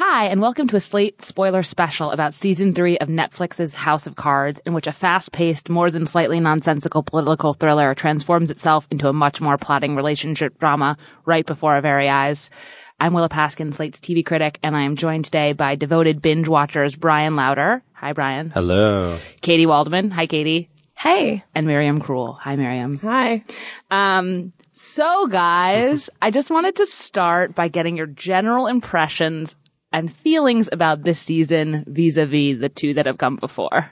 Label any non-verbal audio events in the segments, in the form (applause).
Hi, and welcome to a Slate spoiler special about season three of Netflix's House of Cards, in which a fast-paced, more than slightly nonsensical political thriller transforms itself into a much more plotting relationship drama right before our very eyes. I'm Willa Paskin, Slate's TV critic, and I am joined today by devoted binge watchers Bryan Lowder. Hi, Bryan. Hello. Katy Waldman. Hi, Katy. Hey. And Miriam Krule. Hi, Miriam. Hi. Um, so guys, I just wanted to start by getting your general impressions and feelings about this season vis-a-vis the two that have come before.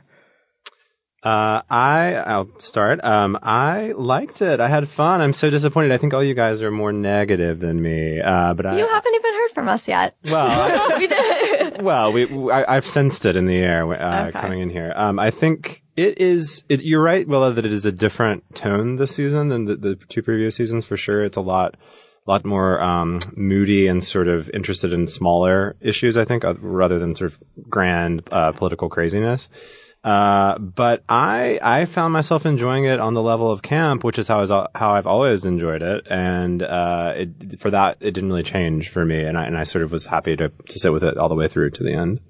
Uh, I, I'll start. Um, I liked it. I had fun. I'm so disappointed. I think all you guys are more negative than me. Uh, but I, You haven't even heard from us yet. well, (laughs) I, we did. well, we, I, I've sensed it in the air, uh, Okay. coming in here. Um, I think it is, it, you're right, Willa, that it is a different tone this season than the, the two previous seasons for sure. It's a lot, lot more, um, moody and sort of interested in smaller issues, I think, uh, rather than sort of grand, uh, political craziness. Uh, but I, I found myself enjoying it on the level of camp, which is how I was, how I've always enjoyed it. And, uh, it, for that, it didn't really change for me. And I, and I sort of was happy to, to sit with it all the way through to the end.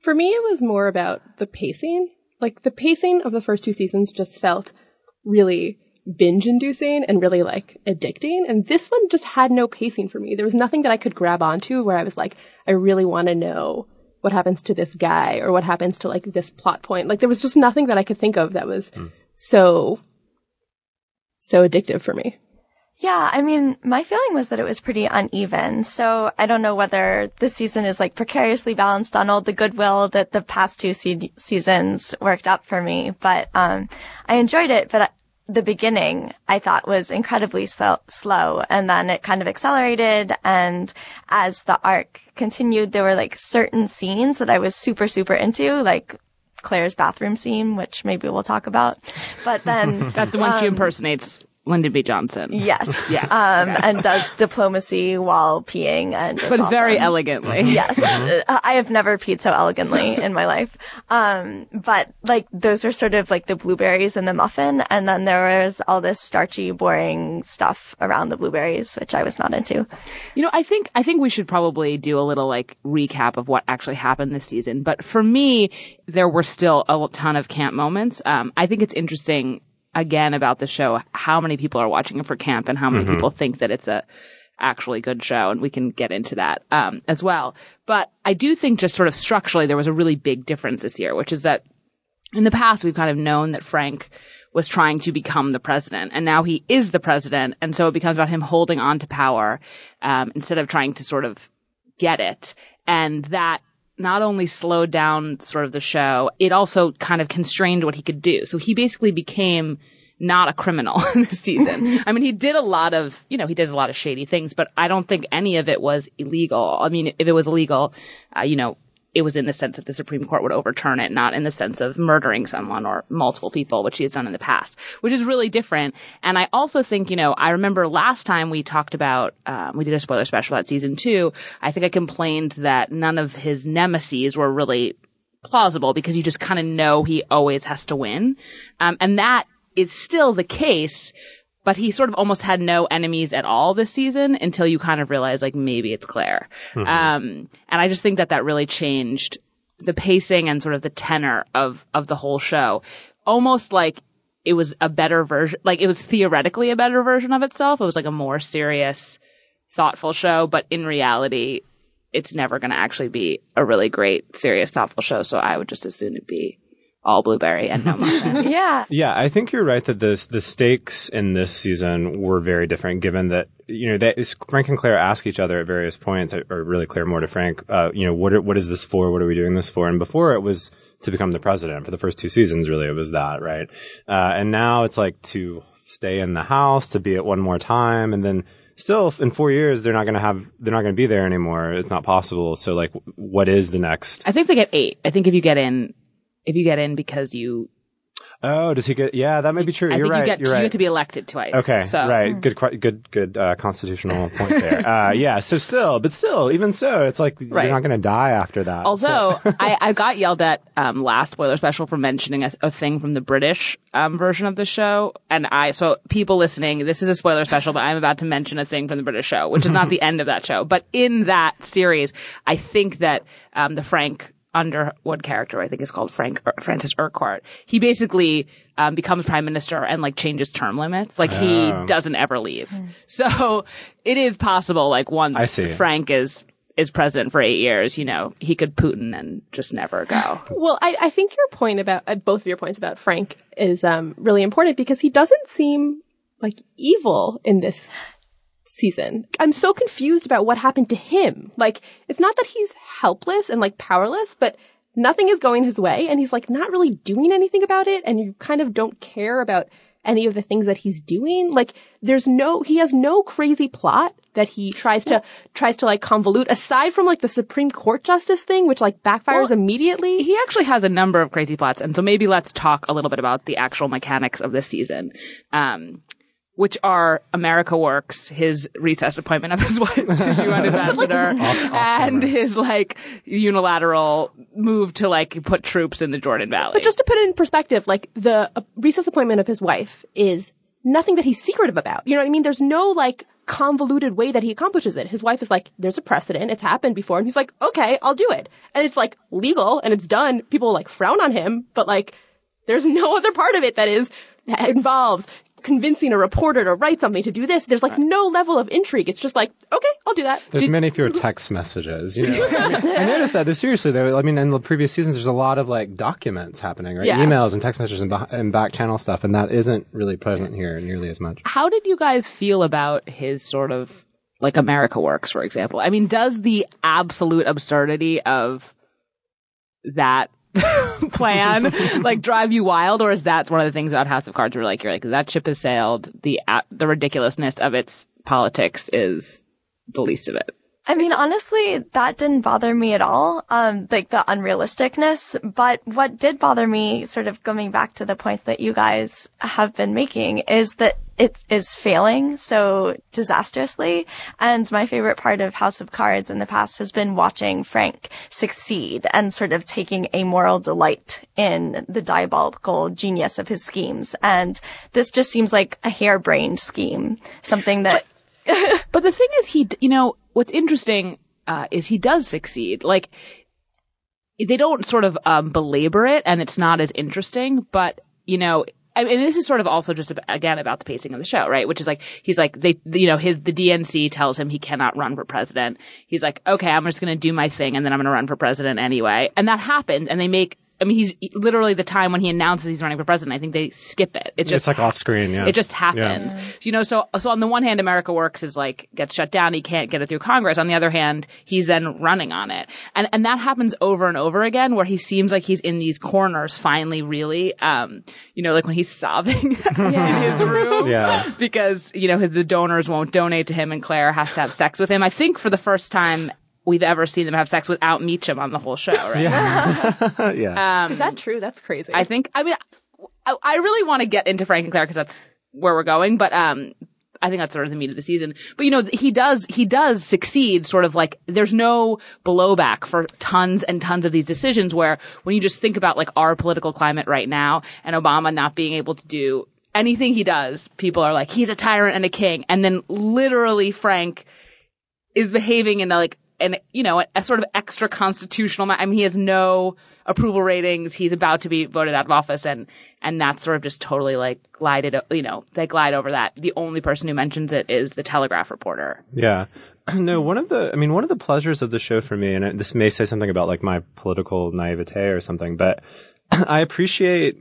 For me, it was more about the pacing. Like the pacing of the first two seasons just felt really binge inducing and really like addicting. And this one just had no pacing for me. There was nothing that I could grab onto where I was like, I really want to know what happens to this guy or what happens to like this plot point. Like there was just nothing that I could think of that was so, so addictive for me. Yeah, I mean, my feeling was that it was pretty uneven. So I don't know whether this season is like precariously balanced on all the goodwill that the past two se- seasons worked up for me. But um, I enjoyed it. But the beginning I thought was incredibly so- slow, and then it kind of accelerated. And as the arc continued, there were like certain scenes that I was super super into, like. Claire's bathroom scene, which maybe we'll talk about. But then (laughs) That's the one she um, impersonates Lyndon B. Johnson. Yes. (laughs) Yeah. Um, and does diplomacy while peeing and But very elegantly. Yes. (laughs) Uh, I have never peed so elegantly in my life. Um, but like those are sort of like the blueberries in the muffin. And then there was all this starchy, boring stuff around the blueberries, which I was not into. You know, I think I think we should probably do a little like recap of what actually happened this season. But for me, there were still a ton of camp moments. Um, I think it's interesting again about the show how many people are watching it for camp and how many people think that it's a actually good show, and we can get into that um, as well. But I do think just sort of structurally there was a really big difference this year, which is that in the past we've kind of known that Frank was trying to become the president and now he is the president and so it becomes about him holding on to power um, instead of trying to sort of get it and that not only slowed down sort of the show it also kind of constrained what he could do so he basically became not a criminal (laughs) this season. I mean, he did a lot of, you know, he does a lot of shady things, but I don't think any of it was illegal. I mean, if it was illegal, uh, you know, it was in the sense that the Supreme Court would overturn it, not in the sense of murdering someone or multiple people, which he has done in the past, which is really different. And I also think, you know, I remember last time we talked about, um, we did a spoiler special about season two. I think I complained that none of his nemesis were really plausible because you just kind of know he always has to win. Um, and that is still the case, but he sort of almost had no enemies at all this season until you kind of realize like maybe it's Claire. Um, and I just think that that really changed the pacing and sort of the tenor of, of the whole show. Almost like it was a better version, like it was theoretically a better version of itself. It was like a more serious, thoughtful show, but in reality, it's never going to actually be a really great, serious, thoughtful show. So I would just as soon it be all blueberry and no (laughs) muffin. Yeah. Yeah, I think you're right that the the stakes in this season were very different, given that you know that Frank and Claire ask each other at various points, or really Claire more to Frank, uh, you know, what are, what is this for? What are we doing this for? And before it was to become the president. For the first two seasons, really, it was that, right? Uh, and now it's like to stay in the house, to be at one more time, and then still in four years they're not going to have they're not going to be there anymore. It's not possible. So like, what is the next? I think they get eight. I think if you get in, if you get in because you Oh, does he get? Yeah, that may be true. I You're think right. you get You're you right. get to be elected twice. Okay, so. right. Good, good, good uh, constitutional point there. uh, (laughs) yeah. So still, but still, even so, it's like Right. you're not going to die after that. Although (laughs) I, I got yelled at um, last spoiler special for mentioning a, a thing from the British um, version of the show, and I so people listening, this is a spoiler special, but I'm about to mention a thing from the British show, which is not (laughs) the end of that show, but in that series, I think that um, the Frank Underwood character, I think is called Frank Ur- Francis Urquhart. He basically um, becomes prime minister and like changes term limits. Like he Oh. doesn't ever leave. So it is possible. Like I once see. Frank is is president for eight years, you know, he could Putin and just never go. (sighs) Well, I, I think your point about uh, both of your points about Frank is um, really important because he doesn't seem like evil in this season. I'm so confused about what happened to him. Like, it's not that he's helpless and like powerless, but nothing is going his way and he's like not really doing anything about it and you kind of don't care about any of the things that he's doing. Like, there's no, he has no crazy plot that he tries to, tries to like convolute aside from like the Supreme Court justice thing, which like backfires Well, immediately. He actually has a number of crazy plots, and so maybe let's talk a little bit about the actual mechanics of this season. Um, which are America Works, his recess appointment of his wife to UN ambassador, and his like unilateral move to like put troops in the Jordan Valley. But just to put it in perspective, like the uh, recess appointment of his wife is nothing that he's secretive about. You know what I mean? There's no like convoluted way that he accomplishes it. His wife is like, there's a precedent. It's happened before. And he's like, okay, I'll do it. And it's like legal and it's done. People like frown on him, but like there's no (laughs) other part of it that is, that involves convincing a reporter to write something to do this. There's like no level of intrigue. It's just like, okay, I'll do that. There's many fewer (laughs) text messages. You know, I, mean, I noticed that. There's seriously though. I mean, in the previous seasons, there's a lot of like documents happening, right? Yeah. Emails and text messages and, beh- and back channel stuff, and that isn't really present here nearly as much. How did you guys feel about his sort of like America Works, for example? I mean, does the absolute absurdity of that (laughs) plan like drive you wild, or is that one of the things about House of Cards where like you're like that ship has sailed? The the ridiculousness of its politics is the least of it. I mean, honestly, that didn't bother me at all. Um, like the unrealisticness. But what did bother me, sort of going back to the points that you guys have been making, is that it is failing so disastrously. And my favorite part of House of Cards in the past has been watching Frank succeed and sort of taking a moral delight in the diabolical genius of his schemes. And this just seems like a harebrained scheme, something that. But (laughs) the thing is, he, you know, what's interesting uh, is he does succeed. Like they don't sort of um, belabor it, and it's not as interesting. But you know, I mean, this is sort of also just again about the pacing of the show, right? Which is like he's like they, you know, his the DNC tells him he cannot run for president. He's like, okay, I'm just going to do my thing, and then I'm going to run for president anyway. And that happened, and they make. I mean, he's literally the time when he announces he's running for president. I think they skip it. It's just It's like off screen. Yeah, it just happened. You know, so so on the one hand, America Works is like gets shut down. He can't get it through Congress. On the other hand, he's then running on it, and and that happens over and over again, where he seems like he's in these corners. Finally, really, um, you know, like when he's sobbing (laughs) in his room, Yeah. because you know his, the donors won't donate to him, and Claire has to have sex with him. I think for the first time. We've ever seen them have sex without Meechum on the whole show, right? yeah. (laughs) Yeah. Is that true? That's crazy. I think. I mean, I, I really want to get into Frank and Claire because that's where we're going. But um, I think that's sort of the meat of the season. But you know, he does he does succeed. Sort of like there's no blowback for tons and tons of these decisions. Where when you just think about like our political climate right now and Obama not being able to do anything he does, people are like he's a tyrant and a king. And then literally Frank is behaving in a, like an you know a, a sort of extra constitutional. I mean, he has no approval ratings. He's about to be voted out of office, and and that's sort of just totally like glided. You know, they glide over that. The only person who mentions it is the Telegraph reporter. Yeah. (clears throat) No, one of the, I mean, one of the pleasures of the show for me, and this may say something about like my political naivete or something, but (clears throat) I appreciate,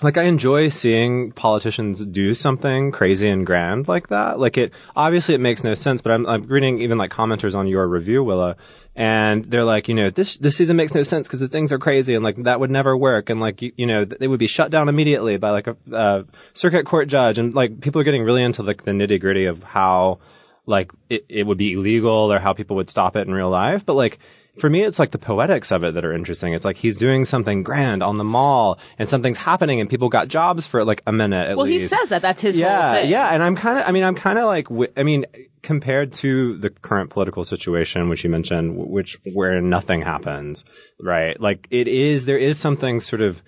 like, I enjoy seeing politicians do something crazy and grand like that. Like, it, obviously it makes no sense, but I'm, I'm reading even like commenters on your review, Willa, and they're like, you know, this, this season makes no sense because the things are crazy and like that would never work. And like, you, you know, they would be shut down immediately by like a, circuit court judge. And like, people are getting really into like the nitty gritty of how, like it, it would be illegal or how people would stop it in real life. But like for me, it's like the poetics of it that are interesting. It's like he's doing something grand on the mall and something's happening and people got jobs for like a minute at least. Well, he says that. That's his whole yeah, thing. yeah. And I'm kind of, I mean, I'm kind of like, I mean, compared to the current political situation, which you mentioned, which where nothing happens, right? Like it is, there is something sort of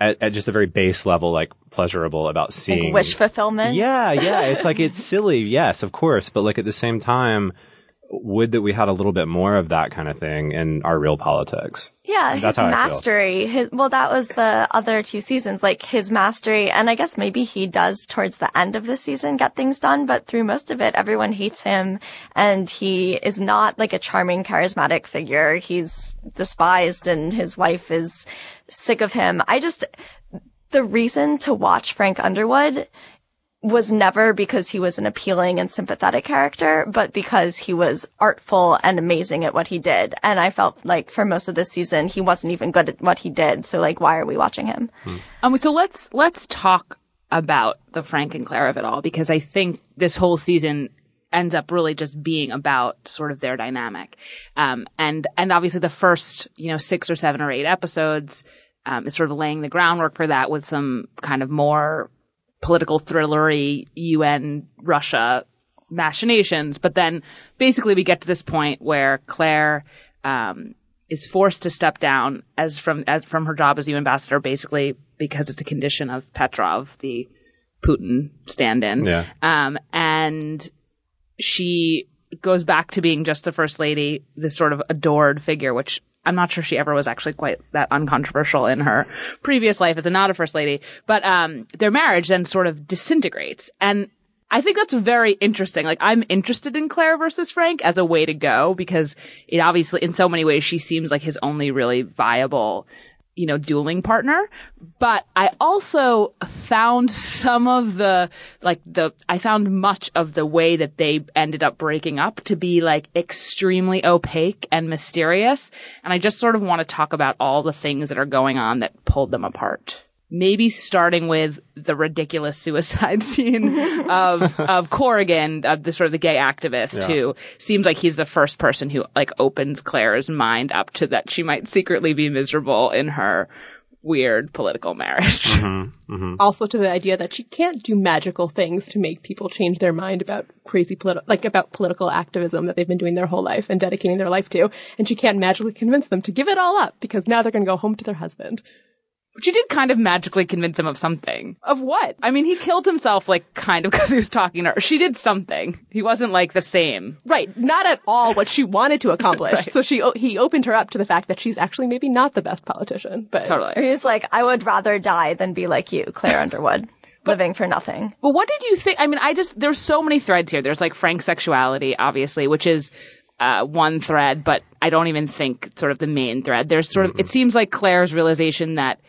at, at just a very base level, like pleasurable about seeing Like wish fulfillment. yeah, yeah. It's like (laughs) it's silly, yes, of course, but like at the same time, would that we had a little bit more of that kind of thing in our real politics. Yeah, That's his how I feel. mastery. His, well, that was the other two seasons, like his mastery. And I guess maybe he does towards the end of the season get things done, but through most of it, everyone hates him and he is not like a charming, charismatic figure. He's despised and his wife is sick of him. I just, the reason to watch Frank Underwood was never because he was an appealing and sympathetic character, but because he was artful and amazing at what he did. And I felt like for most of the season, he wasn't even good at what he did. So like, why are we watching him? Um, so let's let's talk about the Frank and Claire of it all because I think this whole season ends up really just being about sort of their dynamic, um, and and obviously the first you know six or seven or eight episodes um, is sort of laying the groundwork for that with some kind of more political thrillery UN Russia machinations, but then basically we get to this point where Claire um, is forced to step down as from as from her job as UN ambassador, basically because it's a condition of Petrov, the Putin stand-in. Yeah. Um, and she goes back to being just the first lady, this sort of adored figure, which I'm not sure she ever was actually quite that uncontroversial in her previous life as a not a first lady. But um, their marriage then sort of disintegrates, and I think that's very interesting. Like I'm interested in Claire versus Frank as a way to go because it obviously, in so many ways, she seems like his only really viable you know, dueling partner. But I also found some of the, like the, I found much of the way that they ended up breaking up to be like extremely opaque and mysterious. And I just sort of want to talk about all the things that are going on that pulled them apart. Maybe starting with the ridiculous suicide (laughs) scene of of Corrigan, of the sort of the gay activist who seems like he's the first person who like opens Claire's mind up to that she might secretly be miserable in her weird political marriage. Mm-hmm. Mm-hmm. also to the idea that she can't do magical things to make people change their mind about crazy political, like about political activism that they've been doing their whole life and dedicating their life to. And she can't magically convince them to give it all up because now they're going to go home to their husband. She did kind of magically convince him of something. Of what? I mean, he killed himself like kind of (laughs) because he was talking to her. She did something. He wasn't like the same. Right. Not at all what she wanted to accomplish. (laughs) So she, he opened her up to the fact that she's actually maybe not the best politician, but Totally. He was like, I would rather die than be like you, Claire Underwood, (laughs) living for nothing. But what did you think? I mean, I just, there's so many threads here. There's like Frank's sexuality, obviously, which is, uh, one thread, but I don't even think sort of the main thread. There's sort of, it seems like Claire's realization that,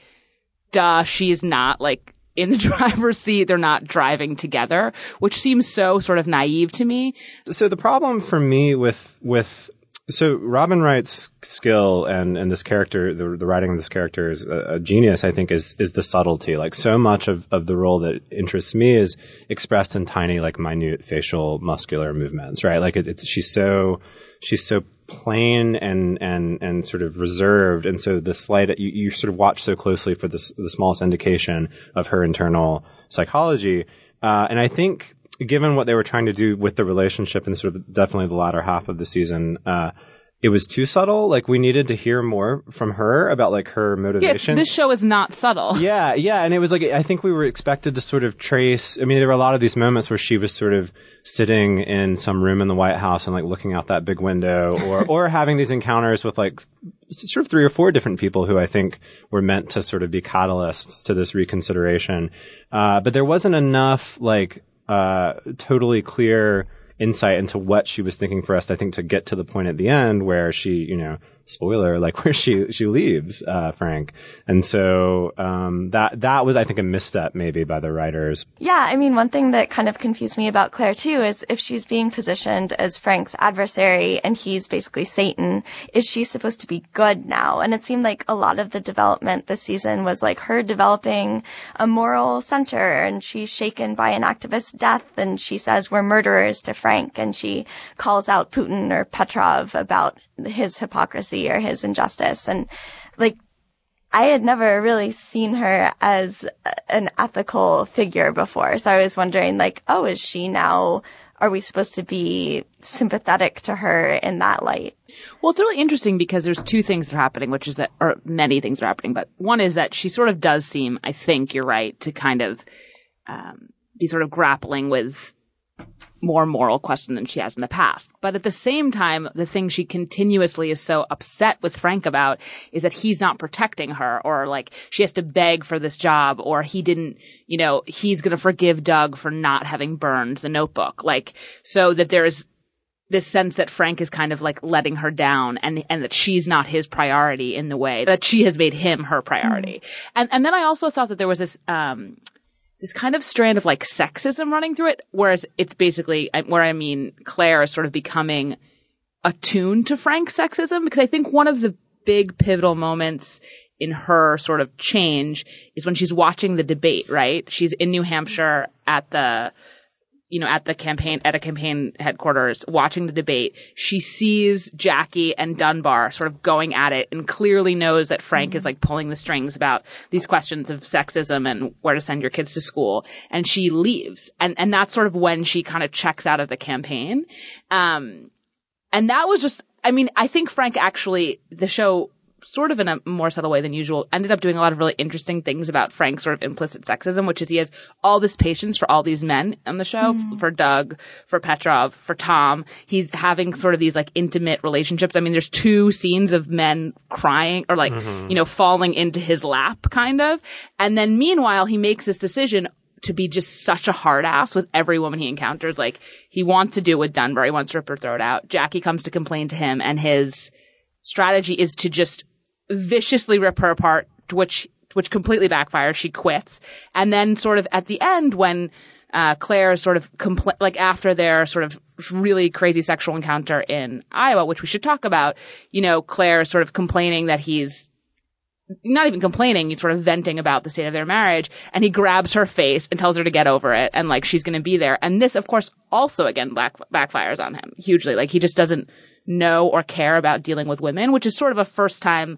duh, she's not like in the (laughs) driver's seat. They're not driving together, which seems so sort of naive to me. So the problem for me with with so Robin Wright's skill and and this character, the, the writing of this character is a, a genius. I think is is the subtlety. Like so much of of the role that interests me is expressed in tiny, like minute facial muscular movements. Right? Like it, it's she's so she's so plain and and and sort of reserved, and so the slight you, you sort of watch so closely for this the smallest indication of her internal psychology. Uh, and I think given what they were trying to do with the relationship and sort of definitely the latter half of the season, uh, it was too subtle. Like we needed to hear more from her about like her motivation. Yeah, this show is not subtle. (laughs) Yeah, yeah, and it was like I think we were expected to sort of trace. I mean, there were a lot of these moments where she was sort of sitting in some room in the White House and like looking out that big window, or (laughs) or having these encounters with like sort of three or four different people who I think were meant to sort of be catalysts to this reconsideration. Uh, but there wasn't enough like uh, totally clear insight into what she was thinking for us. I think to get to the point at the end where she, you know, spoiler, like (laughs) where she, she leaves, uh, Frank. And so, um, that, that was, I think, a misstep maybe by the writers. Yeah, I mean, one thing that kind of confused me about Claire too is if she's being positioned as Frank's adversary and he's basically Satan, is she supposed to be good now? And it seemed like a lot of the development this season was like her developing a moral center and she's shaken by an activist's death and she says we're murderers to Frank and she calls out Putin or Petrov about his hypocrisy or his injustice. And like, I had never really seen her as an ethical figure before. So I was wondering like, oh, is she now, are we supposed to be sympathetic to her in that light? Well, it's really interesting because there's two things that are happening, which is that, or many things are happening, but one is that she sort of does seem, I think you're right, to kind of, um, be sort of grappling with more moral question than she has in the past. But at the same time, the thing she continuously is so upset with Frank about is that he's not protecting her or like she has to beg for this job or he didn't, you know, he's going to forgive Doug for not having burned the notebook. Like, so that there's this sense that Frank is kind of like letting her down and, and that she's not his priority in the way that she has made him her priority. Mm. And, and then I also thought that there was this, um, this kind of strand of like sexism running through it, whereas it's basically where I mean Claire is sort of becoming attuned to Frank's sexism because I think one of the big pivotal moments in her sort of change is when she's watching the debate, right? She's in New Hampshire at the you know, at the campaign, at a campaign headquarters watching the debate, she sees Jackie and Dunbar sort of going at it and clearly knows that Frank mm-hmm. is like pulling the strings about these questions of sexism and where to send your kids to school. And she leaves. And, and that's sort of when she kind of checks out of the campaign. Um, and that was just, I mean, I think Frank actually, the show sort of in a more subtle way than usual, ended up doing a lot of really interesting things about Frank's sort of implicit sexism, which is he has all this patience for all these men on the show, mm. for Doug, for Petrov, for Tom. He's having sort of these like intimate relationships. I mean, there's two scenes of men crying or like, mm-hmm. you know, falling into his lap kind of. And then meanwhile, he makes this decision to be just such a hard ass with every woman he encounters. Like he wants to do it with Dunbar. He wants to rip her throat out. Jackie comes to complain to him and his strategy is to just viciously rip her apart, which which completely backfires. She quits, and then sort of at the end when uh, Claire is sort of compl- like after their sort of really crazy sexual encounter in Iowa, which we should talk about. You know, Claire is sort of complaining that he's not even complaining, he's sort of venting about the state of their marriage, and he grabs her face and tells her to get over it, and like she's going to be there. And this, of course, also again back- backfires on him hugely. Like he just doesn't know or care about dealing with women, which is sort of a first time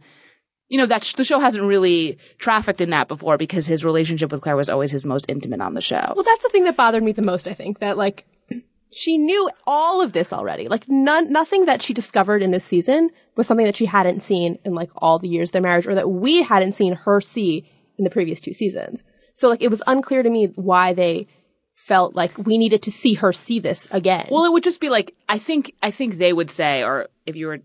you know, that sh- the show hasn't really trafficked in that before because his relationship with Claire was always his most intimate on the show. Well, that's the thing that bothered me the most, I think, that like, (clears throat) she knew all of this already. Like none, nothing that she discovered in this season was something that she hadn't seen in like all the years of their marriage or that we hadn't seen her see in the previous two seasons. So like it was unclear to me why they felt like we needed to see her see this again. Well, it would just be like, I think, I think they would say, or if you were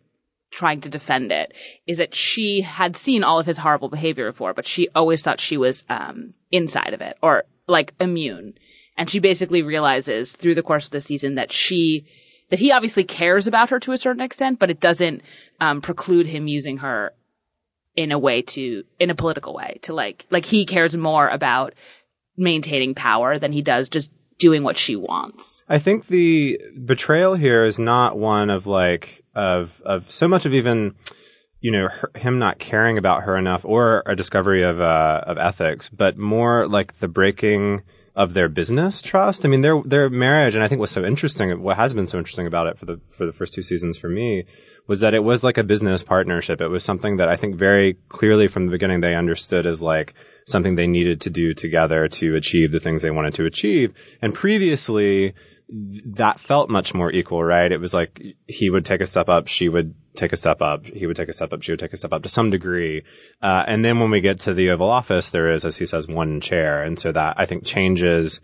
trying to defend it is that she had seen all of his horrible behavior before, but she always thought she was um, inside of it or like immune. And she basically realizes through the course of the season that she that he obviously cares about her to a certain extent, but it doesn't um, preclude him using her in a way to in a political way to like like he cares more about maintaining power than he does just doing what she wants. I think the betrayal here is not one of like of of so much of even you know her, him not caring about her enough or a discovery of uh, of ethics, but more like the breaking of their business trust. I mean, their their marriage, and I think what's so interesting, what has been so interesting about it for the for the first two seasons for me, was that it was like a business partnership. It was something that I think very clearly from the beginning they understood as like something they needed to do together to achieve the things they wanted to achieve. And previously, that felt much more equal, right? It was like he would take a step up, she would take a step up, he would take a step up, she would take a step up to some degree. Uh, and then when we get to the Oval Office, there is, as he says, one chair. And so that I think changes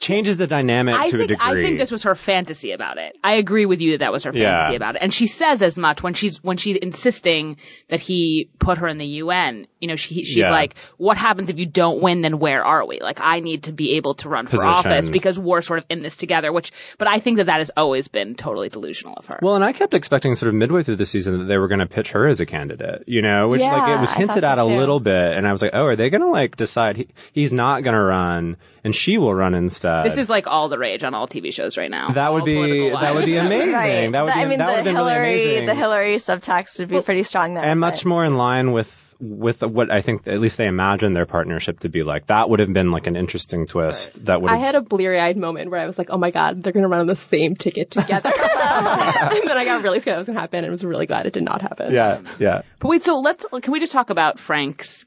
changes the dynamic I to think a degree. I think this was her fantasy about it. I agree with you that that was her fantasy Yeah. about it, and she says as much when she's when she's insisting that he put her in the UN. You know, she she's Yeah. like, "What happens if you don't win? Then where are we? Like, I need to be able to run for Position. office because we're sort of in this together." Which, but I think that that has always been totally delusional of her. Well, and I kept expecting sort of midway through the season that they were going to pitch her as a candidate, you know, which like it was hinted thought at so a too. little bit. And I was like, oh, are they going to like decide he, he's not going to run and she will run instead? Uh, this is like all the rage on all TV shows right now. that would All be, that would be amazing. Right. That would be, I mean, that would the have been Hillary, really amazing. the Hillary subtext would be pretty strong there. and much but- more in line with with what I think at least they imagined their partnership to be like. That would have been like an interesting twist. That would I had a bleary eyed moment where I was like, oh my God, they're going to run on the same ticket together. (laughs) (laughs) and then I got really scared it was going to happen and was really glad it did not happen. yeah, yeah. But wait, so let's can we just talk about Frank's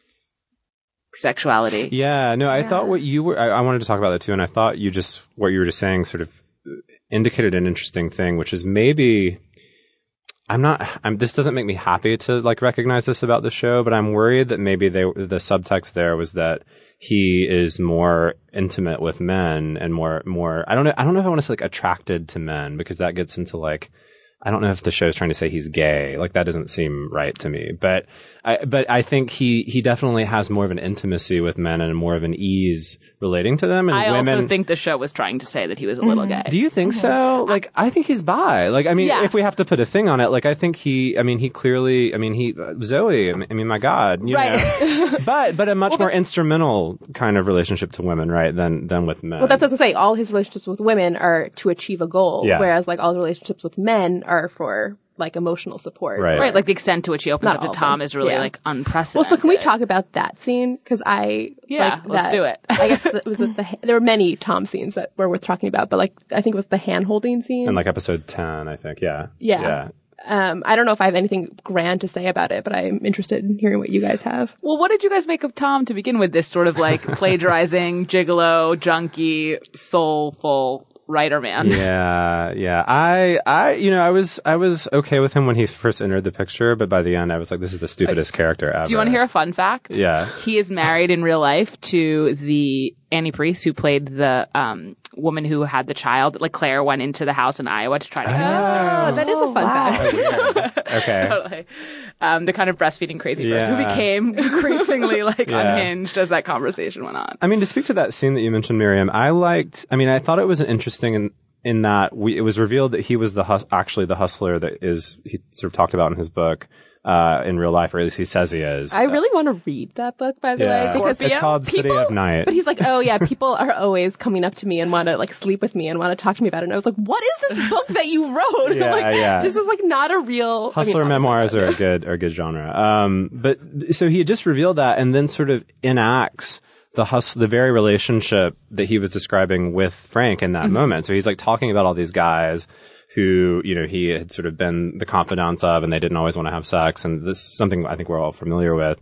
sexuality? Yeah, no, I thought what you were, I, I wanted to talk about that too. And I thought you just, what you were just saying sort of indicated an interesting thing, which is maybe, I'm not, I'm, this doesn't make me happy to like recognize this about the show, but I'm worried that maybe they, the subtext there was that he is more intimate with men and more, more, I don't know, I don't know if I want to say like attracted to men because that gets into like, I don't know if the show is trying to say he's gay. Like that doesn't seem right to me. But I, but I think he, he definitely has more of an intimacy with men and more of an ease relating to them. And I women. also think the show was trying to say that he was a little gay. do you think so? Like, I think he's bi. Like, I mean, Yes. if we have to put a thing on it, like, I think he, I mean, he clearly, I mean, he, uh, Zoe, I mean, my God, you Right. know, (laughs) but, but a much more instrumental kind of relationship to women, right? Than, than with men. Well, that's what I was gonna say. All his relationships with women are to achieve a goal, Yeah. whereas like all the relationships with men are for like emotional support. Right. Right, like the extent to which he opens Not up to all of Tom them. is really Yeah. like Well, unprecedented. so can we talk about that scene? Because I Yeah, like, let's that- do it. I guess (laughs) it was the, the there were many Tom scenes that were worth talking about, but like I think it was the hand holding scene. in like episode 10, I think. Yeah. Yeah. Yeah. um, I don't know if I have anything grand to say about it, but I'm interested in hearing what you guys have. Well, what did you guys make of Tom to begin with? This sort of like (laughs) plagiarizing, gigolo, junkie, soulful writer man. (laughs) Yeah, yeah. I, I, you know, I was, I was okay with him when he first entered the picture, but by the end, I was like, this is the stupidest character ever. Do you want to hear a fun fact? Yeah. He is married in real life to the Annie Parisse who played the um, woman who had the child. Like Claire went into the house in Iowa to try to convince her. Oh, that is a fun fact. (laughs) Okay. Totally. Um, the kind of breastfeeding crazy person who became (laughs) increasingly like Yeah. unhinged as that conversation went on. I mean, to speak to that scene that you mentioned, Miriam, I liked. I mean, I thought it was an interesting in in that we it was revealed that he was the hus- actually the hustler that is he sort of talked about in his book uh, in real life, or at least he says he is. I really want to read that book, by the yeah. way, because it's called City of Night. But he's like, oh yeah, people are always coming up to me and want to like sleep with me and want to talk to me about it. And I was like, what is this book that you wrote? (laughs) Yeah, like, yeah. This is like not a real I mean, Hustler memoirs are a good are a good genre. Um, but so he had just revealed that, and then sort of enacts the hus- the very relationship that he was describing with Frank in that Mm-hmm. moment. So he's like talking about all these guys who you know he had sort of been the confidants of, and they didn't always want to have sex, and this is something I think we're all familiar with.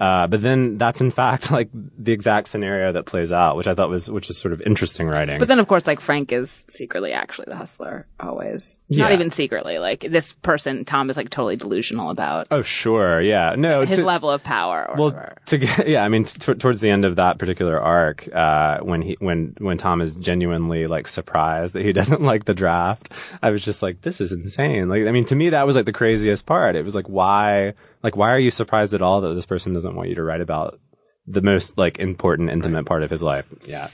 Uh, but then that's in fact (laughs) like the exact scenario that plays out, which I thought was which is sort of interesting writing. But then, of course, like Frank is secretly actually the hustler, always. Yeah. Not even secretly. Like this person, Tom is like totally delusional about oh sure, yeah, no, his to- level of power. Or Well, whatever. to get, (laughs) yeah, I mean, t- towards the end of that particular arc, uh, when he, when, when Tom is genuinely like surprised that he (laughs) doesn't like the draft, I was just like, this is insane. Like, I mean, to me, that was like the craziest part. It was like, why, like, why are you surprised at all that this person doesn't want you to write about the most like important, intimate part of his life? Yeah.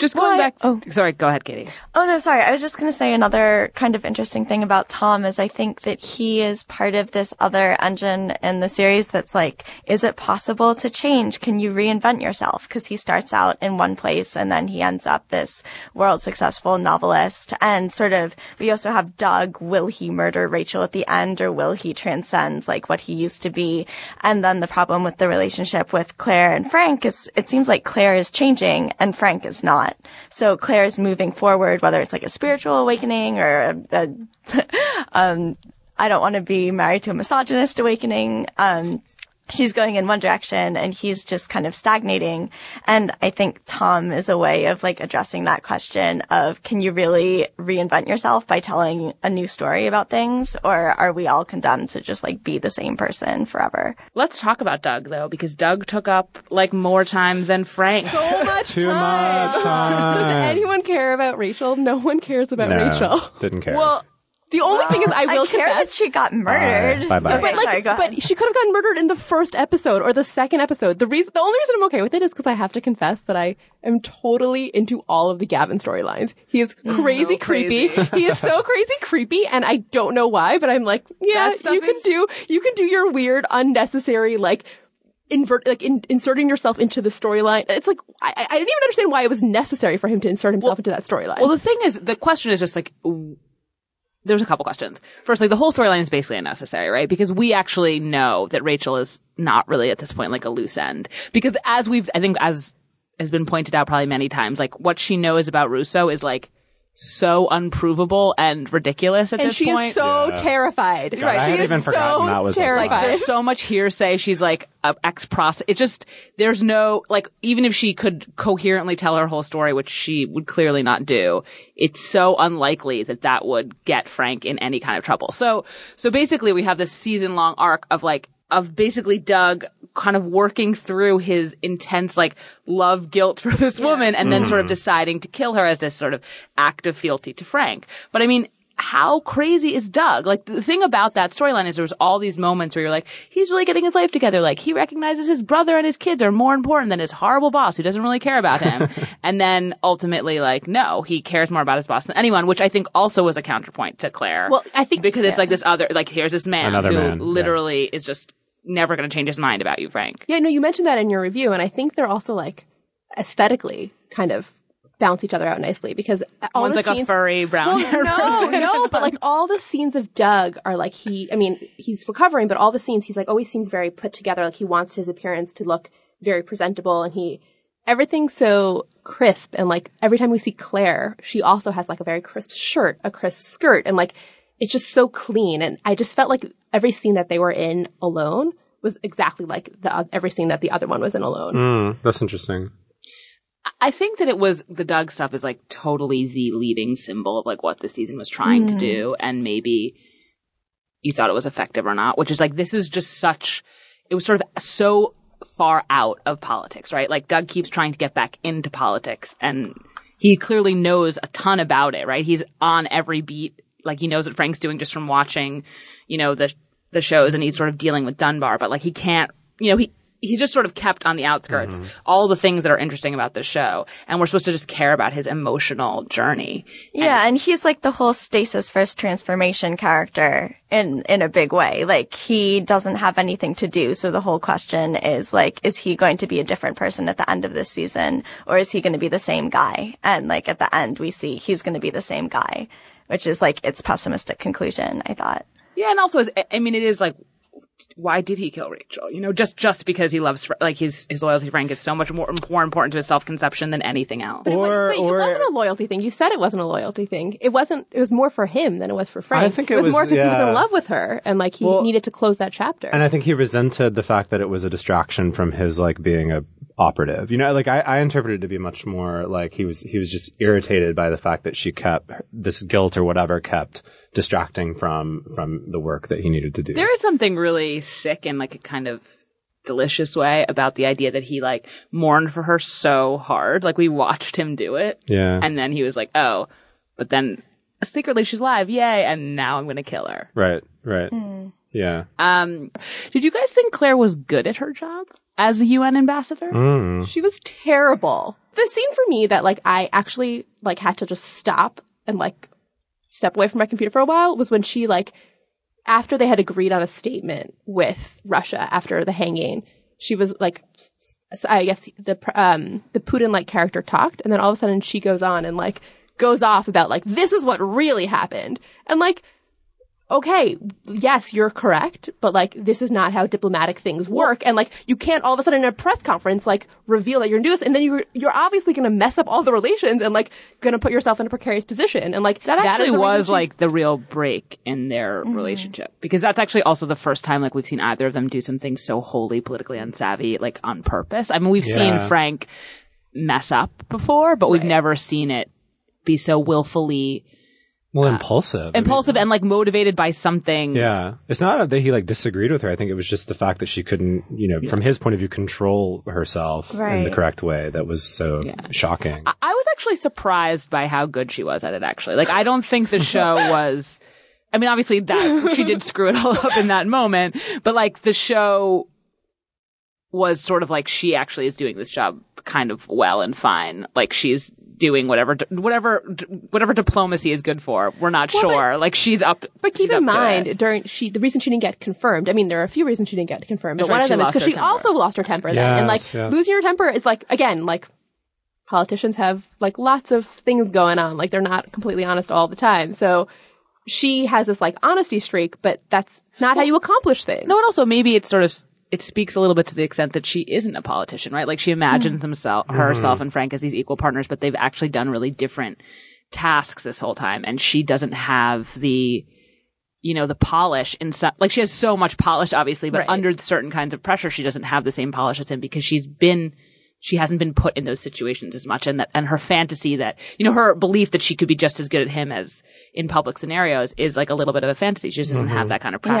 Just going Well, I- back. oh. Sorry, go ahead, Katy. Oh no, sorry. I was just going to say another kind of interesting thing about Tom is I think that he is part of this other engine in the series that's like, is it possible to change? Can you reinvent yourself? Because he starts out in one place and then he ends up this world successful novelist. And sort of, we also have Doug. Will he murder Rachel at the end or will he transcend like what he used to be? And then the problem with the relationship with Claire and Frank is it seems like Claire is changing and Frank is not. So Claire is moving forward, whether it's like a spiritual awakening or a, a (laughs) um, I don't want to be married to a misogynist awakening. Um, she's going in one direction and he's just kind of stagnating. And I think Tom is a way of like addressing that question of can you really reinvent yourself by telling a new story about things or are we all condemned to just like be the same person forever? Let's talk about Doug though, because Doug took up like more time than Frank. So (laughs) much Too time. much time. Does anyone care about Rachel? No one cares about No, Rachel. Didn't care. well, The only thing is, I will I care that she got murdered. Bye, bye. Okay, But like, sorry, but she could have gotten murdered in the first episode or the second episode. The reason, the only reason I'm okay with it is because I have to confess that I am totally into all of the Gavin storylines. He is crazy, so crazy. creepy. (laughs) he is so crazy creepy, and I don't know why, but I'm like, yeah, That stuff you can is- do, you can do your weird, unnecessary, like. Invert like in, inserting yourself into the storyline. It's like I, I didn't even understand why it was necessary for him to insert himself into that storyline. well, the thing is, the question is just like, w- there's a couple questions. First, like the whole storyline is basically unnecessary, right? Because we actually know that Rachel is not really at this point like a loose end. Because as we've, I think as has been pointed out probably many times, like what she knows about Russo is like so unprovable and ridiculous at and this she point. is so terrified. God, I she had is even forgotten so that was terrified. lie. there's so much hearsay. She's like a ex pros. It's just there's no like even if she could coherently tell her whole story, which she would clearly not do, it's so unlikely that that would get Frank in any kind of trouble. So so basically, we have this season long arc of like of basically Doug kind of working through his intense like love guilt for this woman and then sort of mm-hmm. deciding to kill her as this sort of act of fealty to Frank. But I mean, how crazy is Doug? Like the thing about that storyline is there was all these moments where you're like, he's really getting his life together. Like he recognizes his brother and his kids are more important than his horrible boss who doesn't really care about him. (laughs) and then ultimately like, no, he cares more about his boss than anyone, which I think also was a counterpoint to Claire. Well, I think- because it's like this other, like here's this man Another who man, yeah. literally is just never going to change his mind about you, Frank. Yeah, no, you mentioned that in your review, and I think they're also like aesthetically kind of balance each other out nicely because all One's the like a furry brown hair no, no, but like all the scenes of Doug are like he. I mean, he's recovering, but all the scenes he's like always seems very put together. Like he wants his appearance to look very presentable, and he everything's so crisp. And like every time we see Claire, she also has like a very crisp shirt, a crisp skirt, and like it's just so clean. And I just felt like every scene that they were in alone was exactly like the oth- every scene that the other one was in alone. Mm, that's interesting. I think that it was the Doug stuff is like totally the leading symbol of like what the season was trying to do, and maybe you thought it was effective or not. Which is like this is just such. It was sort of so far out of politics, right? Like Doug keeps trying to get back into politics, and he clearly knows a ton about it, right? He's on every beat. Like he knows what Frank's doing just from watching, you know, the the shows, and he's sort of dealing with Dunbar, but like he can't, you know, he he's just sort of kept on the outskirts. Mm-hmm. All the things that are interesting about the show, and we're supposed to just care about his emotional journey. Yeah, and he's like the whole stasis first transformation character in in a big way. Like he doesn't have anything to do, so the whole question is like is he going to be a different person at the end of this season or is he going to be the same guy? And like at the end we see he's going to be the same guy, which is like its pessimistic conclusion, I thought. Yeah, and also, I mean, it is like, why did he kill Rachel? You know, just just because he loves, like his his loyalty to Frank is so much more more important to his self conception than anything else. Or, But or it wasn't a loyalty thing. You said it wasn't a loyalty thing. It wasn't. It was more for him than it was for Frank. I think it was, was- more because he was in love with her and like he Well- needed to close that chapter. And I think he resented the fact that it was a distraction from his like being a operative. You know, like I, I interpreted it to be much more like he was he was just irritated by the fact that she kept this guilt or whatever kept distracting from from the work that he needed to do. There is something really sick and like a kind of delicious way about the idea that he like mourned for her so hard. Like we watched him do it, yeah. and then he was like, oh, but then secretly she's alive, yay! And now I'm gonna kill her. right. Right. Yeah. Um, did you guys think Claire was good at her job as a UN ambassador? Mm. she was terrible. The scene for me that like I actually like had to just stop and like step away from my computer for a while was when she like after they had agreed on a statement with Russia after the hanging, she was like so I guess the pr- um the Putin like character talked and then all of a sudden she goes on and like goes off about like this is what really happened and like okay, yes, you're correct, but like this is not how diplomatic things work. And like you can't all of a sudden in a press conference like reveal that you're gonna do this, and then you're you're obviously gonna mess up all the relations and like gonna put yourself in a precarious position. And like that actually the was she- like the real break in their mm-hmm. relationship because that's actually also the first time like we've seen either of them do something so wholly politically unsavvy like on purpose. I mean, we've seen Frank mess up before, but we've never seen it be so willfully Well, uh, impulsive. I mean, impulsive and like motivated by something. yeah. It's not that he like disagreed with her. I think it was just the fact that she couldn't, you know, from his point of view, control herself in the correct way. That was so shocking. I was actually surprised by how good she was at it, actually. Like, I don't think the show (laughs) was, I mean, obviously that, she did screw it all up in that moment, but like the show was sort of like she actually is doing this job kind of well and fine. Like she's doing whatever, whatever, whatever diplomacy is good for. We're not sure. like she's up. But keep in mind, during she, the reason she didn't get confirmed. I mean, there are a few reasons she didn't get confirmed, but That's one right, of them is because she temper. also lost her temper. Then, and like Yes, yes. losing your temper is like again, like politicians have like lots of things going on. Like they're not completely honest all the time. So she has this like honesty streak, but that's not how you accomplish things. No, and also maybe it's sort of it speaks a little bit to the extent that she isn't a politician, right? Like she imagines hmm. himself, herself, hmm. and Frank as these equal partners, but they've actually done really different tasks this whole time, and she doesn't have the you know the polish in some like she has so much polish obviously but Right. under certain kinds of pressure she doesn't have the same polish as him because she's been she hasn't been put in those situations as much and that and her fantasy that you know her belief that she could be just as good at him as in public scenarios is like a little bit of a fantasy she just doesn't have mm-hmm. that kind of practice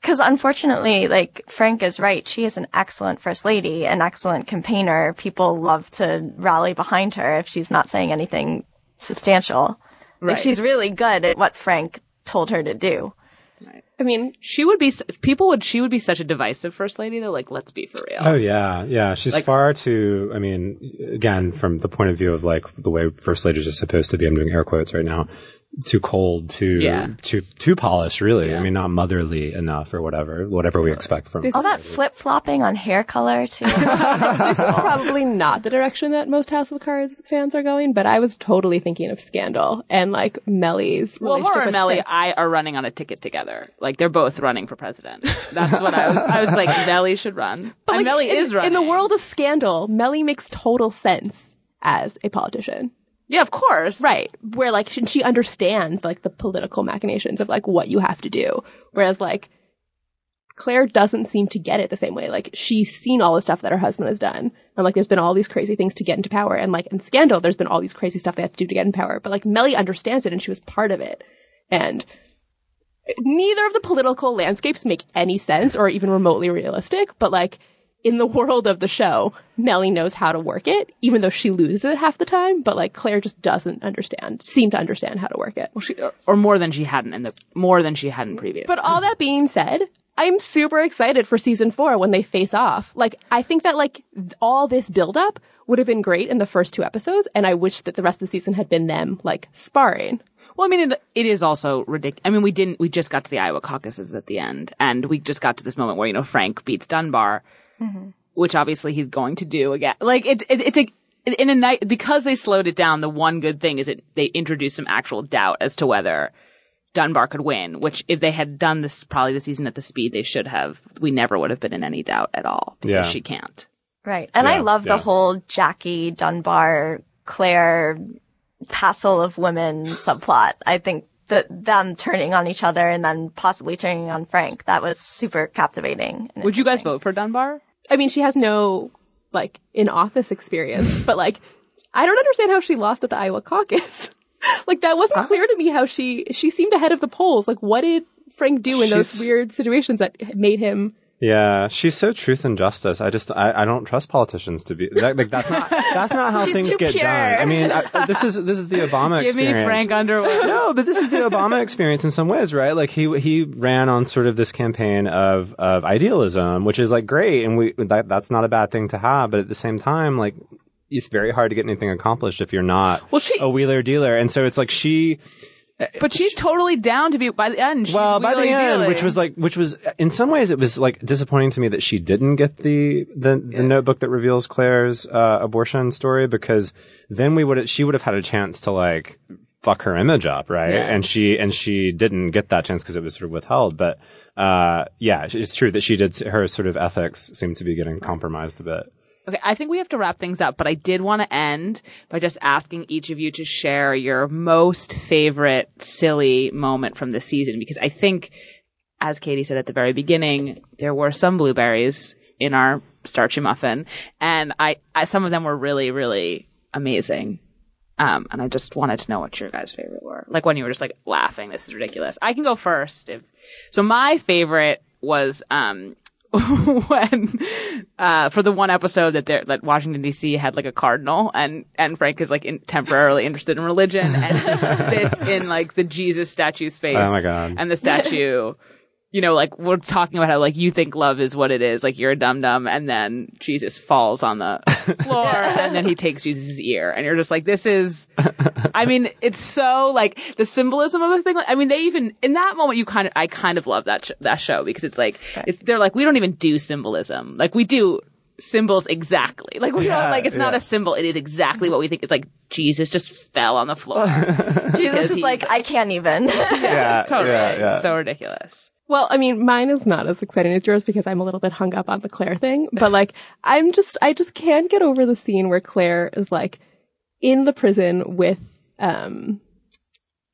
Because unfortunately, like Frank is right. She is an excellent first lady, an excellent campaigner. People love to rally behind her if she's not saying anything substantial. Like she's really good at what Frank told her to do. I mean, She would be, people would, she would be such a divisive first lady though, like, let's be for real. Oh yeah, yeah. She's Like- far too. I mean, again, from the point of view of like the way first ladies are supposed to be. I'm doing air quotes right now. Too cold, too, Yeah. too, too polished. Really, I mean, not motherly enough or whatever. Whatever we expect from. This All that flip flopping on hair color too. (laughs) this is (laughs) probably not the direction that most House of Cards fans are going, but I was totally thinking of Scandal and like Mellie's well, relationship her and with Mellie, Fitz. I are running on a ticket together. Like, they're both running for president. That's what I was, I was like, (laughs) Mellie should run. But, and like, Mellie in, is running. In the world of Scandal, Mellie makes total sense as a politician. Yeah, of course. Right. Where like she, she understands like the political machinations of like what you have to do. Whereas like Claire doesn't seem to get it the same way. Like she's seen all the stuff that her husband has done. And like there's been all these crazy things to get into power. And like in Scandal, there's been all these crazy stuff they have to do to get in power. But like Mellie understands it and she was part of it. And neither of the political landscapes make any sense or even remotely realistic. But like in the world of the show, Mellie knows how to work it, even though she loses it half the time. But like Claire just doesn't understand, seem to understand how to work it. Well, she, or, or more than she hadn't in the, more than she hadn't previous. But all that being said, I'm super excited for season four when they face off. Like, I think that like all this buildup would have been great in the first two episodes, and I wish that the rest of the season had been them like sparring. Well, I mean, it, it is also ridiculous. I mean, we didn't, we just got to the Iowa caucuses at the end, and we just got to this moment where, you know, Frank beats Dunbar, Mm-hmm. which obviously he's going to do again. Like, it, it, it's a, in a night, because they slowed it down, the one good thing is it, they introduced some actual doubt as to whether Dunbar could win, which if they had done this, probably the season at the speed they should have, we never would have been in any doubt at all, because Yeah. she can't. right. And I Yeah, love yeah. the whole Jackie Dunbar Claire hassle of women subplot. I think that them turning on each other and then possibly turning on Frank, that was super captivating. Would you guys vote for Dunbar? I mean, she has no like in office experience, but like I don't understand how she lost at the Iowa caucus. (laughs) like that wasn't clear to me how she she seemed ahead of the polls. Like what did Frank do in those weird situations that made him Yeah, she's so truth and justice. I just I, I don't trust politicians to be that, like that's not that's not how (laughs) things get pure. done. I mean, I, (laughs) this is this is the Obama Give me experience. Frank Underwood. No, but this is the Obama (laughs) experience in some ways, right? Like he he ran on sort of this campaign of of idealism, which is like great, and we that that's not a bad thing to have. But at the same time, like it's very hard to get anything accomplished if you're not Well, she- a wheeler dealer. And so it's like she But she's totally down to be by the end. She's well, by the end, which was like, which was in some ways, it was like disappointing to me that she didn't get the the, the notebook that reveals Claire's uh, abortion story because then we would she would have had a chance to like fuck her image up, right? Yeah. And she and she didn't get that chance because it was sort of withheld. But uh, yeah, it's true that she did. Her sort of ethics seem to be getting compromised a bit. Okay, I think we have to wrap things up, but I did want to end by just asking each of you to share your most favorite silly moment from the season because I think, as Katy said at the very beginning, there were some blueberries in our starchy muffin, and I, I some of them were really, really amazing. Um, and I just wanted to know what your guys' favorite were. Like when you were just like laughing, this is ridiculous. I can go first. If, so my favorite was, um, (laughs) when uh, for the one episode that they're, that Washington D.C. had like a cardinal and and Frank is like in, temporarily interested in religion and he (laughs) spits in like the Jesus statue's face. Oh my God. And the statue, (laughs) you know, like we're talking about how like you think love is what it is, like you're a dum dum, and then Jesus falls on the (laughs) floor and then he takes Jesus' ear, and you're just like, this is. (laughs) I mean, it's so like the symbolism of the thing. Like, I mean, they even in that moment, you kind of, I kind of love that sh- that show because it's like it's, they're like, we don't even do symbolism, like we do symbols exactly. Like we Yeah, don't like it's not a symbol; it is exactly what we think. It's like Jesus just fell on the floor. (laughs) Jesus is like, I can't even. Yeah, totally, yeah, yeah. so ridiculous. Well, I mean, mine is not as exciting as yours because I'm a little bit hung up on the Claire thing. But like, I'm just, I just can't get over the scene where Claire is like in the prison with, um,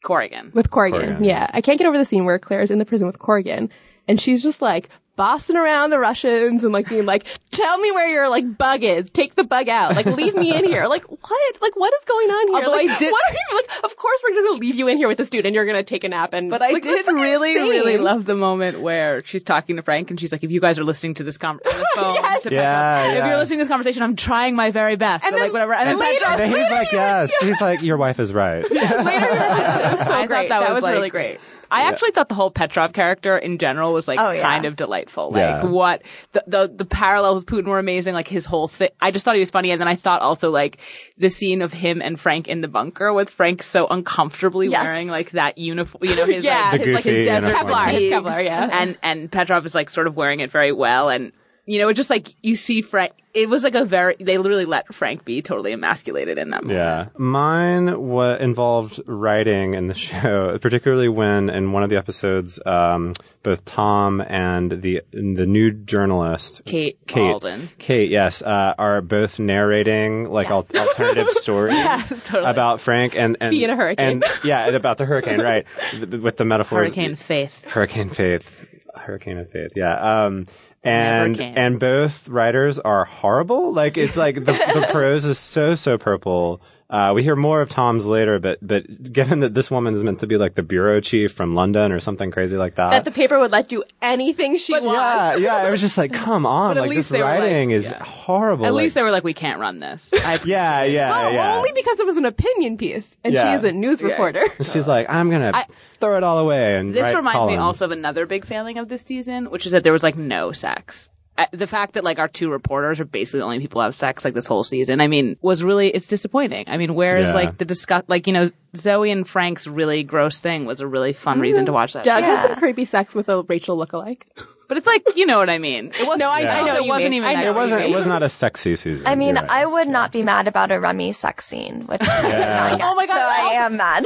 Corrigan. with Corrigan. Corrigan. Yeah. I can't get over the scene where Claire's in the prison with Corrigan and she's just like bossing around the Russians and like being like, tell me where your like bug is. Take the bug out. Like leave me in here. Like what? Like what is going on here? Although like, I did- what are you like? Of course we're going to leave you in here with this dude and you're going to take a nap and, But I like, did like, really, insane. really love the moment where she's talking to Frank and she's like, if you guys are listening to this con- (laughs) on the phone, Yes. to Yeah, if you're listening to this conversation, I'm trying my very best. And or, like then whatever. And then later- Petra- And he's like, yes. He's like, your wife is right. (laughs) Later, it was so (laughs) I great. thought that, was, like- really great. I actually thought the whole Petrov character in general was like Oh, yeah. kind of delightful. Like Yeah. what the, the the parallels with Putin were amazing. Like his whole thing. I just thought he was funny, and then I thought also like the scene of him and Frank in the bunker with Frank so uncomfortably Yes. wearing like that uniform. You know, his (laughs) Yeah, like, his, like his desert uniform. Kevlar, his. Kevlar, yeah. And and Petrov is like sort of wearing it very well, and you know, it just like you see Frank. It was like a very. They literally let Frank be totally emasculated in that moment. Yeah. Mine what involved writing in the (laughs) show, particularly when in one of the episodes, um, both Tom and the the new journalist Kate, Kate, Baldwin. Kate, yes, uh, are both narrating like al- alternative (laughs) stories totally. about Frank and, and Being a hurricane. and yeah, about the hurricane, right? With the metaphors, Hurricane Faith. Hurricane Faith, Hurricane of Faith, yeah. Um, and and both writers are horrible. Like it's like the the (laughs) prose is so so purple. Uh, we hear more of Tom's later, but but given that this woman is meant to be like the bureau chief from London or something crazy like that, That the paper would let do anything she wants. yeah, yeah, it was just like, come (laughs) on, at like least this they were like- writing is yeah. horrible. At like- least they were like, we can't run this. (laughs) I yeah, yeah, Well, yeah. only because it was an opinion piece, and Yeah. she is a news Yeah. reporter. She's like, I'm gonna I- throw it all away and This write reminds me also of another big failing of this season, which is that there was like no sex. The fact that like our two reporters are basically the only people who have sex like this whole season, I mean, was really it's disappointing. I mean, where is Yeah. like the discuss like you know Zoe and Frank's really gross thing was a really fun reason to watch that. Doug show. has some creepy sex with a Rachel lookalike. (laughs) But it's like you know what I mean. It wasn't, No, I- I know It wasn't mean. even. I know It wasn't. It was not a sex season. I mean, right. I would not be mad about a Remy sex scene, which Yeah. oh my God, so I am mad.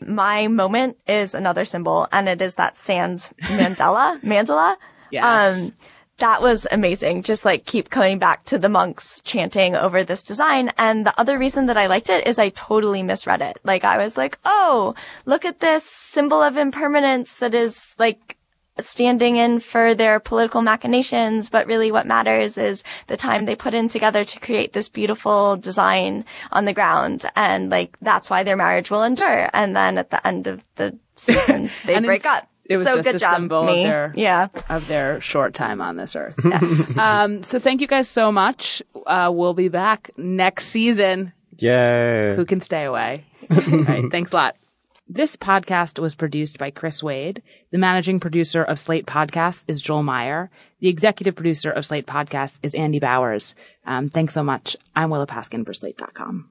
(laughs) My moment is another symbol, and it is that sand mandala, mandala. Yes. Um, that was amazing. Just like keep coming back to the monks chanting over this design. And the other reason that I liked it is I totally misread it. Like I was like, oh, look at this symbol of impermanence that is like standing in for their political machinations, but really what matters is the time they put in together to create this beautiful design on the ground. And like, that's why their marriage will endure. And then at the end of the season, (laughs) they break up. It was so just good a job, symbol of their- yeah. of their short time on this earth. (laughs) Yes. um, so thank you guys so much. Uh, we'll be back next season. Yay. Who can stay away? All (laughs) right. Thanks a lot. This podcast was produced by Chris Wade. The managing producer of Slate Podcasts is Joel Meyer. The executive producer of Slate Podcasts is Andy Bowers. Um, thanks so much. I'm Willa Paskin for Slate.com.